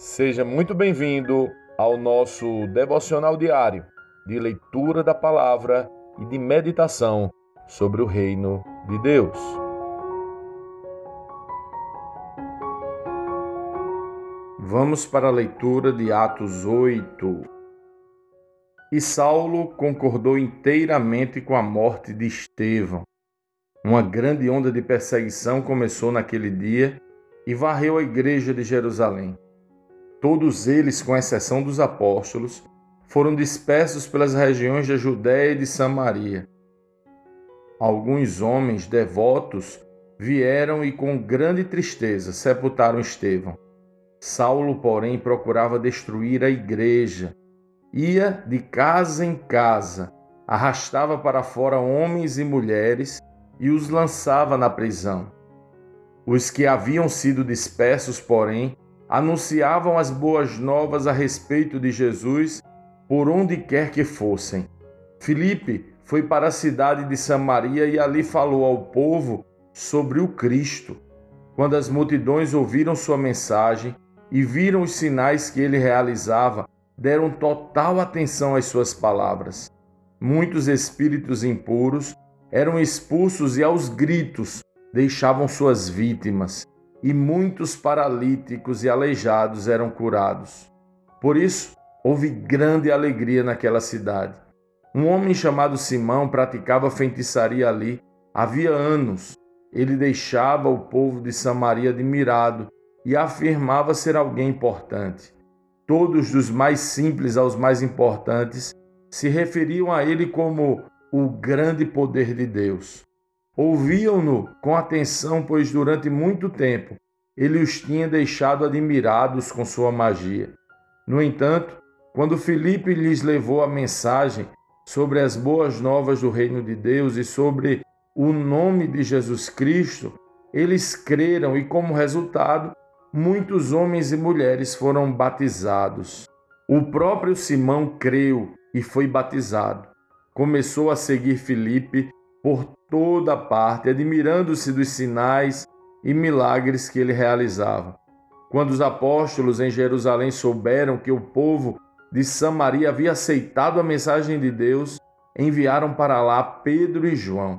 Seja muito bem-vindo ao nosso devocional diário de leitura da palavra e de meditação sobre o reino de Deus. Vamos para a leitura de Atos 8. E Saulo concordou inteiramente com a morte de Estevão. Uma grande onda de perseguição começou naquele dia e varreu a igreja de Jerusalém. Todos eles, com exceção dos apóstolos, foram dispersos pelas regiões da Judéia e de Samaria. Alguns homens devotos vieram e, com grande tristeza, sepultaram Estevão. Saulo, porém, procurava destruir a igreja. Ia de casa em casa, arrastava para fora homens e mulheres e os lançava na prisão. Os que haviam sido dispersos, porém, anunciavam as boas novas a respeito de Jesus por onde quer que fossem. Filipe foi para a cidade de Samaria e ali falou ao povo sobre o Cristo. Quando as multidões ouviram sua mensagem e viram os sinais que ele realizava, deram total atenção às suas palavras. Muitos espíritos impuros eram expulsos e aos gritos deixavam suas vítimas e muitos paralíticos e aleijados eram curados. Por isso, houve grande alegria naquela cidade. Um homem chamado Simão praticava feitiçaria ali havia anos. Ele deixava o povo de Samaria admirado e afirmava ser alguém importante. Todos, dos mais simples aos mais importantes, se referiam a ele como o grande poder de Deus. Ouviam-no com atenção, pois durante muito tempo ele os tinha deixado admirados com sua magia. No entanto, quando Filipe lhes levou a mensagem sobre as boas novas do reino de Deus e sobre o nome de Jesus Cristo, eles creram e, como resultado, muitos homens e mulheres foram batizados. O próprio Simão creu e foi batizado. Começou a seguir Filipe por toda parte, admirando-se dos sinais e milagres que ele realizava. Quando os apóstolos em Jerusalém souberam que o povo de Samaria havia aceitado a mensagem de Deus, enviaram para lá Pedro e João.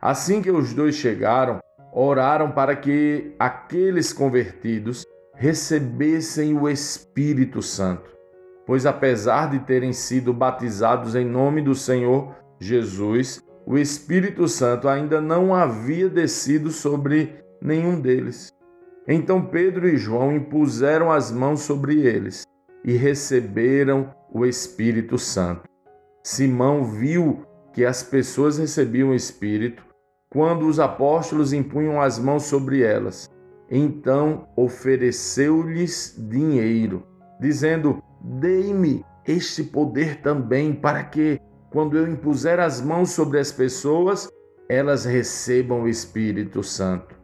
Assim que os dois chegaram, oraram para que aqueles convertidos recebessem o Espírito Santo. Pois, apesar de terem sido batizados em nome do Senhor Jesus, o Espírito Santo ainda não havia descido sobre nenhum deles. Então Pedro e João impuseram as mãos sobre eles e receberam o Espírito Santo. Simão viu que as pessoas recebiam o Espírito quando os apóstolos impunham as mãos sobre elas. Então ofereceu-lhes dinheiro, dizendo: Dei-me este poder também, para que, quando eu impuser as mãos sobre as pessoas, elas recebam o Espírito Santo.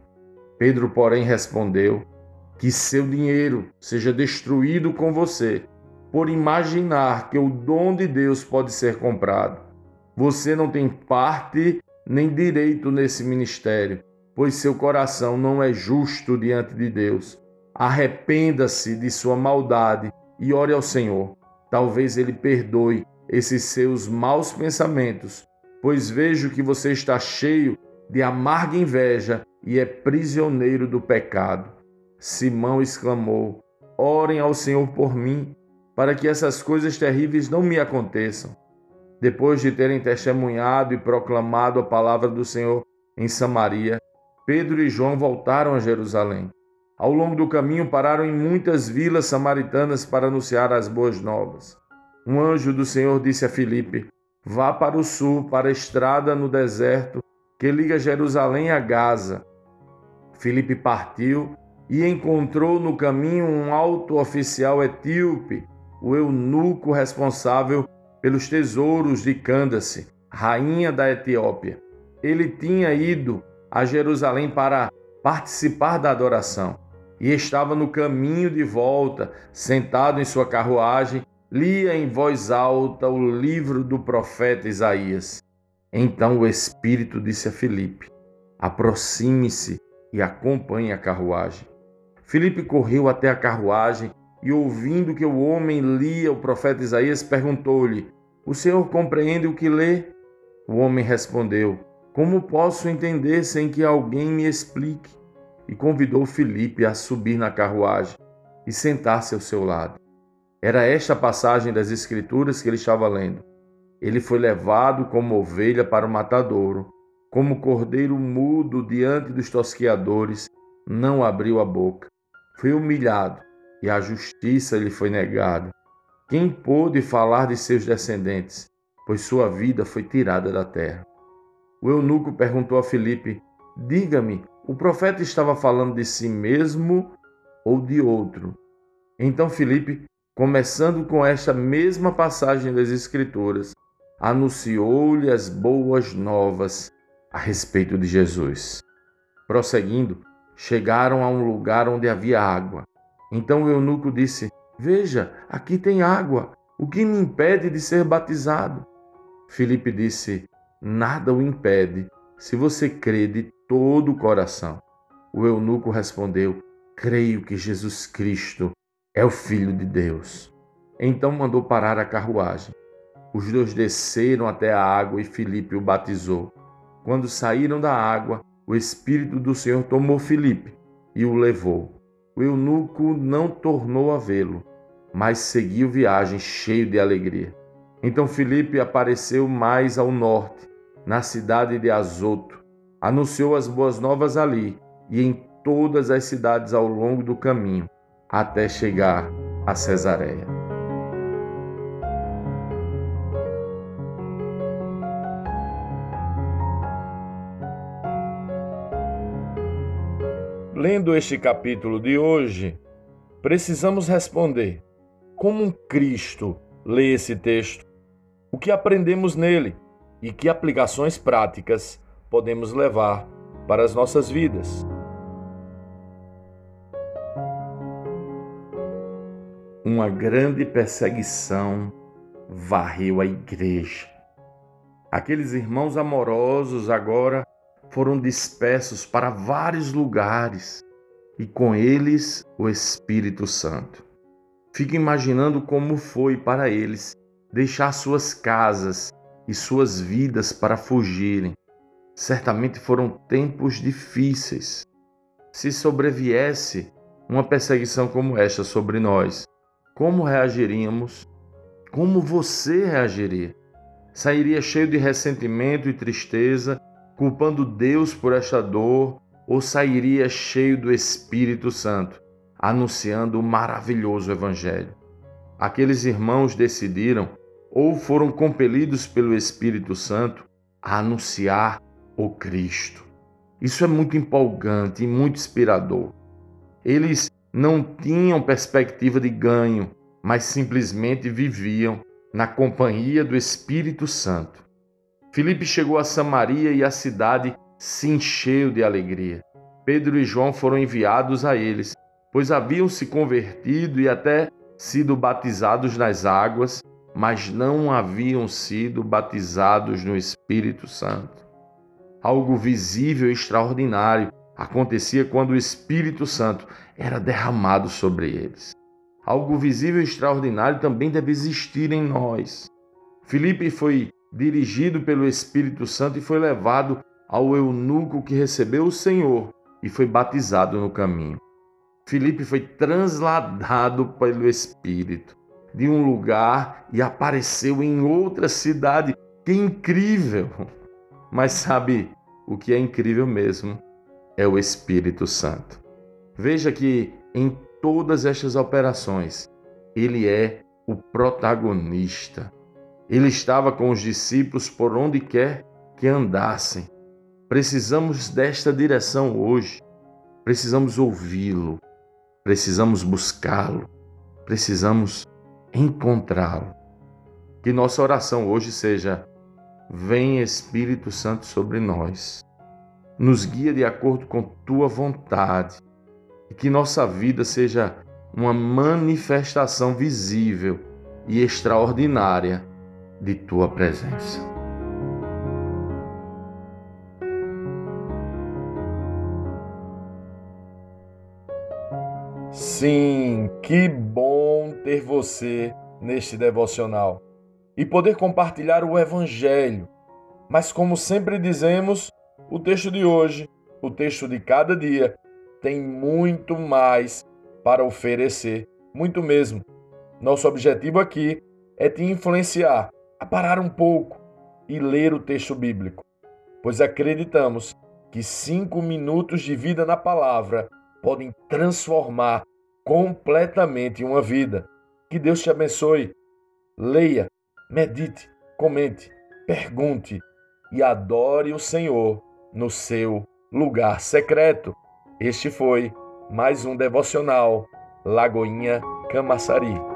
Pedro, porém, respondeu: Que seu dinheiro seja destruído com você, por imaginar que o dom de Deus pode ser comprado. Você não tem parte nem direito nesse ministério, pois seu coração não é justo diante de Deus. Arrependa-se de sua maldade e ore ao Senhor. Talvez ele perdoe esses seus maus pensamentos, pois vejo que você está cheio de amarga inveja e é prisioneiro do pecado. Simão exclamou: Orem ao Senhor por mim, para que essas coisas terríveis não me aconteçam. Depois de terem testemunhado e proclamado a palavra do Senhor em Samaria, Pedro e João voltaram a Jerusalém. Ao longo do caminho, pararam em muitas vilas samaritanas para anunciar as boas novas um anjo do Senhor disse a Filipe: Vá para o sul, para a estrada no deserto que liga Jerusalém a Gaza. Filipe partiu e encontrou no caminho um alto oficial etíope, o eunuco responsável pelos tesouros de Candace, rainha da Etiópia. Ele tinha ido a Jerusalém para participar da adoração e estava no caminho de volta, sentado em sua carruagem lia em voz alta o livro do profeta Isaías. Então o Espírito disse a Filipe: Aproxime-se e acompanhe a carruagem. Filipe correu até a carruagem e ouvindo que o homem lia o profeta Isaías, perguntou-lhe: O senhor compreende o que lê? O homem respondeu: Como posso entender sem que alguém me explique? E convidou Filipe a subir na carruagem e sentar-se ao seu lado. Era esta passagem das Escrituras que ele estava lendo. Ele foi levado como ovelha para o matadouro, como cordeiro mudo diante dos tosquiadores, não abriu a boca. Foi humilhado e a justiça lhe foi negada. Quem pôde falar de seus descendentes? Pois sua vida foi tirada da terra. O eunuco perguntou a Filipe: Diga-me, o profeta estava falando de si mesmo ou de outro? Então Filipe, começando com esta mesma passagem das Escrituras, anunciou-lhe as boas novas a respeito de Jesus. Prosseguindo, chegaram a um lugar onde havia água. Então o eunuco disse: Veja, aqui tem água. O que me impede de ser batizado? Filipe disse: Nada o impede, se você crê de todo o coração. O eunuco respondeu: Creio que Jesus Cristo é o Filho de Deus. Então mandou parar a carruagem. Os dois desceram até a água e Filipe o batizou. Quando saíram da água, o Espírito do Senhor tomou Filipe e o levou. O eunuco não tornou a vê-lo, mas seguiu viagem cheio de alegria. Então Filipe apareceu mais ao norte, na cidade de Azoto. Anunciou as boas novas ali e em todas as cidades ao longo do caminho, até chegar a Cesareia. Lendo este capítulo de hoje, precisamos responder: como Cristo lê esse texto? O que aprendemos nele e que aplicações práticas podemos levar para as nossas vidas? Uma grande perseguição varreu a igreja. Aqueles irmãos amorosos agora foram dispersos para vários lugares e com eles o Espírito Santo. Fico imaginando como foi para eles deixar suas casas e suas vidas para fugirem. Certamente foram tempos difíceis. Se sobreviesse uma perseguição como esta sobre nós, como reagiríamos? Como você reagiria? Sairia cheio de ressentimento e tristeza culpando Deus por esta dor, ou sairia cheio do Espírito Santo, anunciando o maravilhoso Evangelho? Aqueles irmãos decidiram, ou foram compelidos pelo Espírito Santo, a anunciar o Cristo. Isso é muito empolgante e muito inspirador. Eles não tinham perspectiva de ganho, mas simplesmente viviam na companhia do Espírito Santo. Filipe chegou a Samaria e a cidade se encheu de alegria. Pedro e João foram enviados a eles, pois haviam se convertido e até sido batizados nas águas, mas não haviam sido batizados no Espírito Santo. Algo visível e extraordinário acontecia quando o Espírito Santo era derramado sobre eles. Algo visível e extraordinário também deve existir em nós. Filipe foi dirigido pelo Espírito Santo e foi levado ao eunuco que recebeu o Senhor e foi batizado no caminho. Filipe foi transladado pelo Espírito de um lugar e apareceu em outra cidade. Que incrível! Mas sabe o que é incrível mesmo? É o Espírito Santo. Veja que em todas estas operações, ele é o protagonista. Ele estava com os discípulos por onde quer que andassem. Precisamos desta direção hoje. Precisamos ouvi-lo. Precisamos buscá-lo. Precisamos encontrá-lo. Que nossa oração hoje seja: Vem Espírito Santo sobre nós. Nos guia de acordo com tua vontade. E que nossa vida seja uma manifestação visível e extraordinária de tua presença. Sim, que bom ter você neste devocional e poder compartilhar o Evangelho. Mas, como sempre dizemos, o texto de hoje, o texto de cada dia, tem muito mais para oferecer, muito mesmo. Nosso objetivo aqui é te influenciar a parar um pouco e ler o texto bíblico, pois acreditamos que cinco minutos de vida na palavra podem transformar completamente uma vida. Que Deus te abençoe. Leia, medite, comente, pergunte e adore o Senhor no seu lugar secreto. Este foi mais um devocional Lagoinha Camaçari.